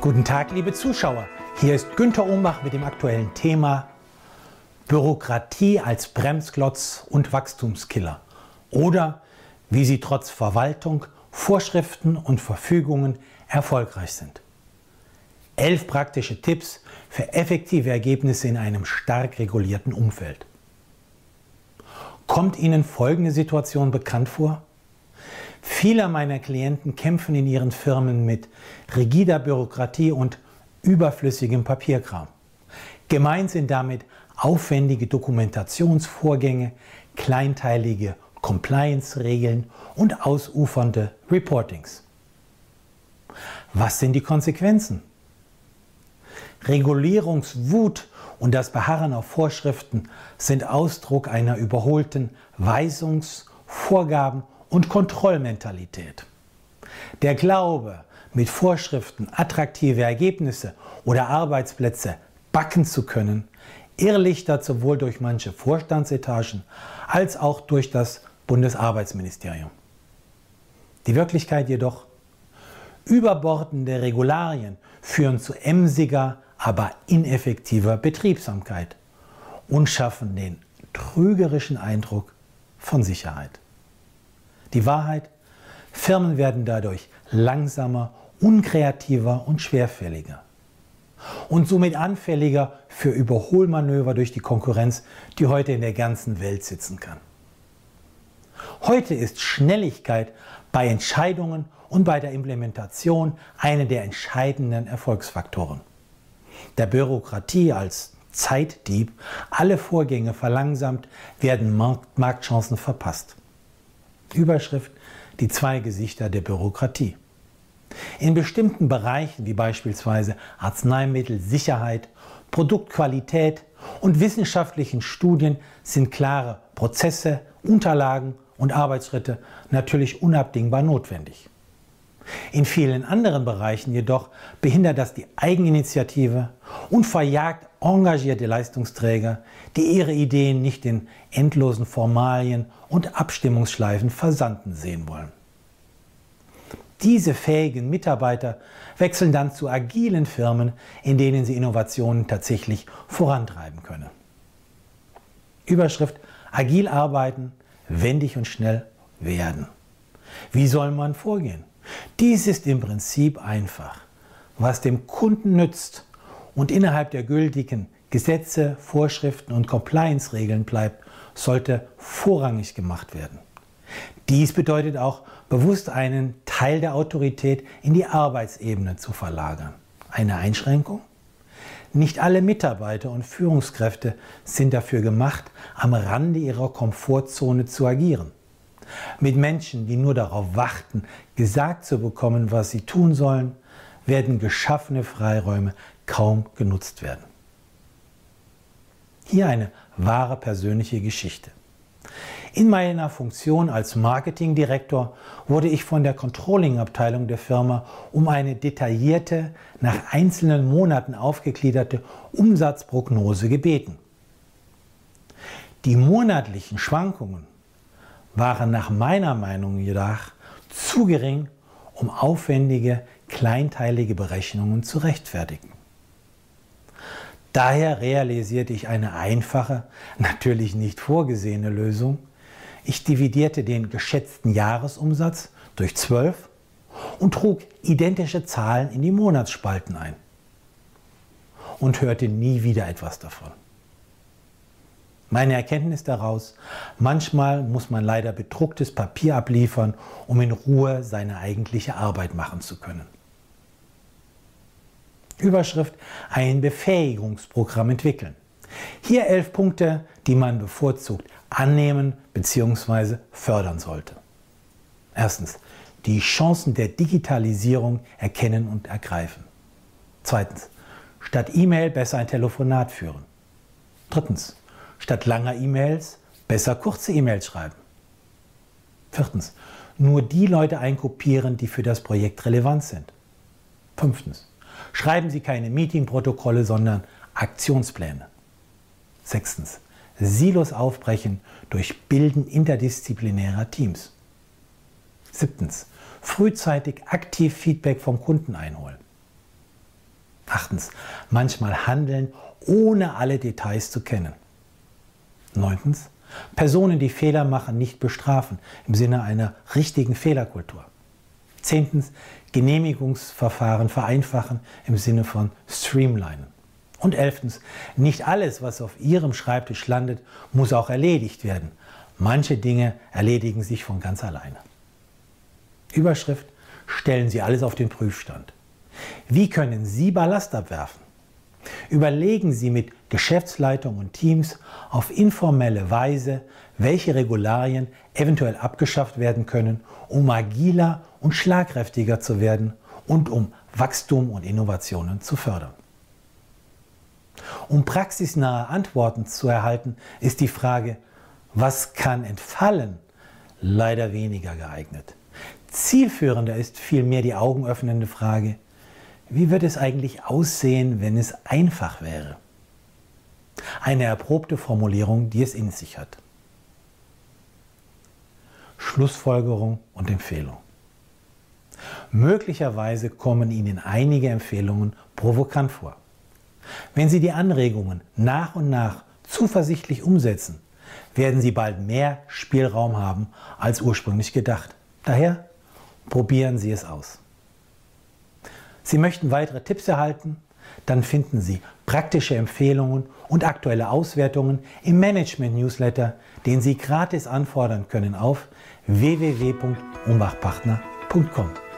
Guten Tag, liebe Zuschauer. Hier ist Günter Umbach mit dem aktuellen Thema Bürokratie als Bremsklotz und Wachstumskiller oder wie sie trotz Verwaltung, Vorschriften und Verfügungen erfolgreich sind. Elf praktische Tipps für effektive Ergebnisse in einem stark regulierten Umfeld. Kommt Ihnen folgende Situation bekannt vor? Viele meiner Klienten kämpfen in ihren Firmen mit rigider Bürokratie und überflüssigem Papierkram. Gemeint sind damit aufwendige Dokumentationsvorgänge, kleinteilige Compliance-Regeln und ausufernde Reportings. Was sind die Konsequenzen? Regulierungswut und das Beharren auf Vorschriften sind Ausdruck einer überholten Weisungs-, Vorgaben- und Kontrollmentalität. Der Glaube, mit Vorschriften attraktive Ergebnisse oder Arbeitsplätze backen zu können, irrlichtert sowohl durch manche Vorstandsetagen als auch durch das Bundesarbeitsministerium. Die Wirklichkeit jedoch, überbordende Regularien führen zu emsiger, aber ineffektiver Betriebsamkeit und schaffen den trügerischen Eindruck von Sicherheit. Die Wahrheit, Firmen werden dadurch langsamer, unkreativer und schwerfälliger. Und somit anfälliger für Überholmanöver durch die Konkurrenz, die heute in der ganzen Welt sitzen kann. Heute ist Schnelligkeit bei Entscheidungen und bei der Implementation eine der entscheidenden Erfolgsfaktoren. Der Bürokratie als Zeitdieb alle Vorgänge verlangsamt, werden Marktchancen verpasst. Überschrift Die zwei Gesichter der Bürokratie. In bestimmten Bereichen wie beispielsweise Arzneimittelsicherheit, Produktqualität und wissenschaftlichen Studien sind klare Prozesse, Unterlagen und Arbeitsschritte natürlich unabdingbar notwendig. In vielen anderen Bereichen jedoch behindert das die Eigeninitiative und verjagt engagierte Leistungsträger, die ihre Ideen nicht in endlosen Formalien und Abstimmungsschleifen versanden sehen wollen. Diese fähigen Mitarbeiter wechseln dann zu agilen Firmen, in denen sie Innovationen tatsächlich vorantreiben können. Überschrift Agil arbeiten, wendig und schnell werden. Wie soll man vorgehen? Dies ist im Prinzip einfach. Was dem Kunden nützt und innerhalb der gültigen Gesetze, Vorschriften und Compliance-Regeln bleibt, sollte vorrangig gemacht werden. Dies bedeutet auch, bewusst einen Teil der Autorität in die Arbeitsebene zu verlagern. Eine Einschränkung? Nicht alle Mitarbeiter und Führungskräfte sind dafür gemacht, am Rande ihrer Komfortzone zu agieren. Mit Menschen, die nur darauf warten, gesagt zu bekommen, was sie tun sollen, werden geschaffene Freiräume kaum genutzt werden. Hier eine wahre persönliche Geschichte. In meiner Funktion als Marketingdirektor wurde ich von der Controlling-Abteilung der Firma um eine detaillierte, nach einzelnen Monaten aufgegliederte Umsatzprognose gebeten. Die monatlichen Schwankungen waren nach meiner Meinung jedoch zu gering, um aufwendige, kleinteilige Berechnungen zu rechtfertigen. Daher realisierte ich eine einfache, natürlich nicht vorgesehene Lösung. Ich dividierte den geschätzten Jahresumsatz durch 12 und trug identische Zahlen in die Monatsspalten ein und hörte nie wieder etwas davon. Meine Erkenntnis daraus, manchmal muss man leider bedrucktes Papier abliefern, um in Ruhe seine eigentliche Arbeit machen zu können. Überschrift ein Befähigungsprogramm entwickeln. Hier elf Punkte, die man bevorzugt annehmen bzw. fördern sollte. Erstens, die Chancen der Digitalisierung erkennen und ergreifen. Zweitens, statt E-Mail besser ein Telefonat führen. Drittens, statt langer E-Mails besser kurze E-Mails schreiben. Viertens, nur die Leute einkopieren, die für das Projekt relevant sind. Fünftens, Schreiben Sie keine Meetingprotokolle, sondern Aktionspläne. Sechstens. Silos aufbrechen durch Bilden interdisziplinärer Teams. Siebtens. Frühzeitig aktiv Feedback vom Kunden einholen. Achtens, manchmal handeln, ohne alle Details zu kennen. Neuntens, Personen, die Fehler machen, nicht bestrafen im Sinne einer richtigen Fehlerkultur. Zehntens, Genehmigungsverfahren vereinfachen im Sinne von Streamlinen. Und elftens, nicht alles, was auf Ihrem Schreibtisch landet, muss auch erledigt werden. Manche Dinge erledigen sich von ganz alleine. Überschrift, stellen Sie alles auf den Prüfstand. Wie können Sie Ballast abwerfen? Überlegen Sie mit Geschäftsleitung und Teams auf informelle Weise, welche Regularien eventuell abgeschafft werden können, um agiler und schlagkräftiger zu werden und um Wachstum und Innovationen zu fördern. Um praxisnahe Antworten zu erhalten, ist die Frage, was kann entfallen, leider weniger geeignet. Zielführender ist vielmehr die augenöffnende Frage, wie wird es eigentlich aussehen, wenn es einfach wäre? Eine erprobte Formulierung, die es in sich hat. Schlussfolgerung und Empfehlung. Möglicherweise kommen Ihnen einige Empfehlungen provokant vor. Wenn Sie die Anregungen nach und nach zuversichtlich umsetzen, werden Sie bald mehr Spielraum haben als ursprünglich gedacht. Daher probieren Sie es aus. Sie möchten weitere Tipps erhalten? Dann finden Sie praktische Empfehlungen und aktuelle Auswertungen im Management-Newsletter, den Sie gratis anfordern können auf www.umbachpartner.com.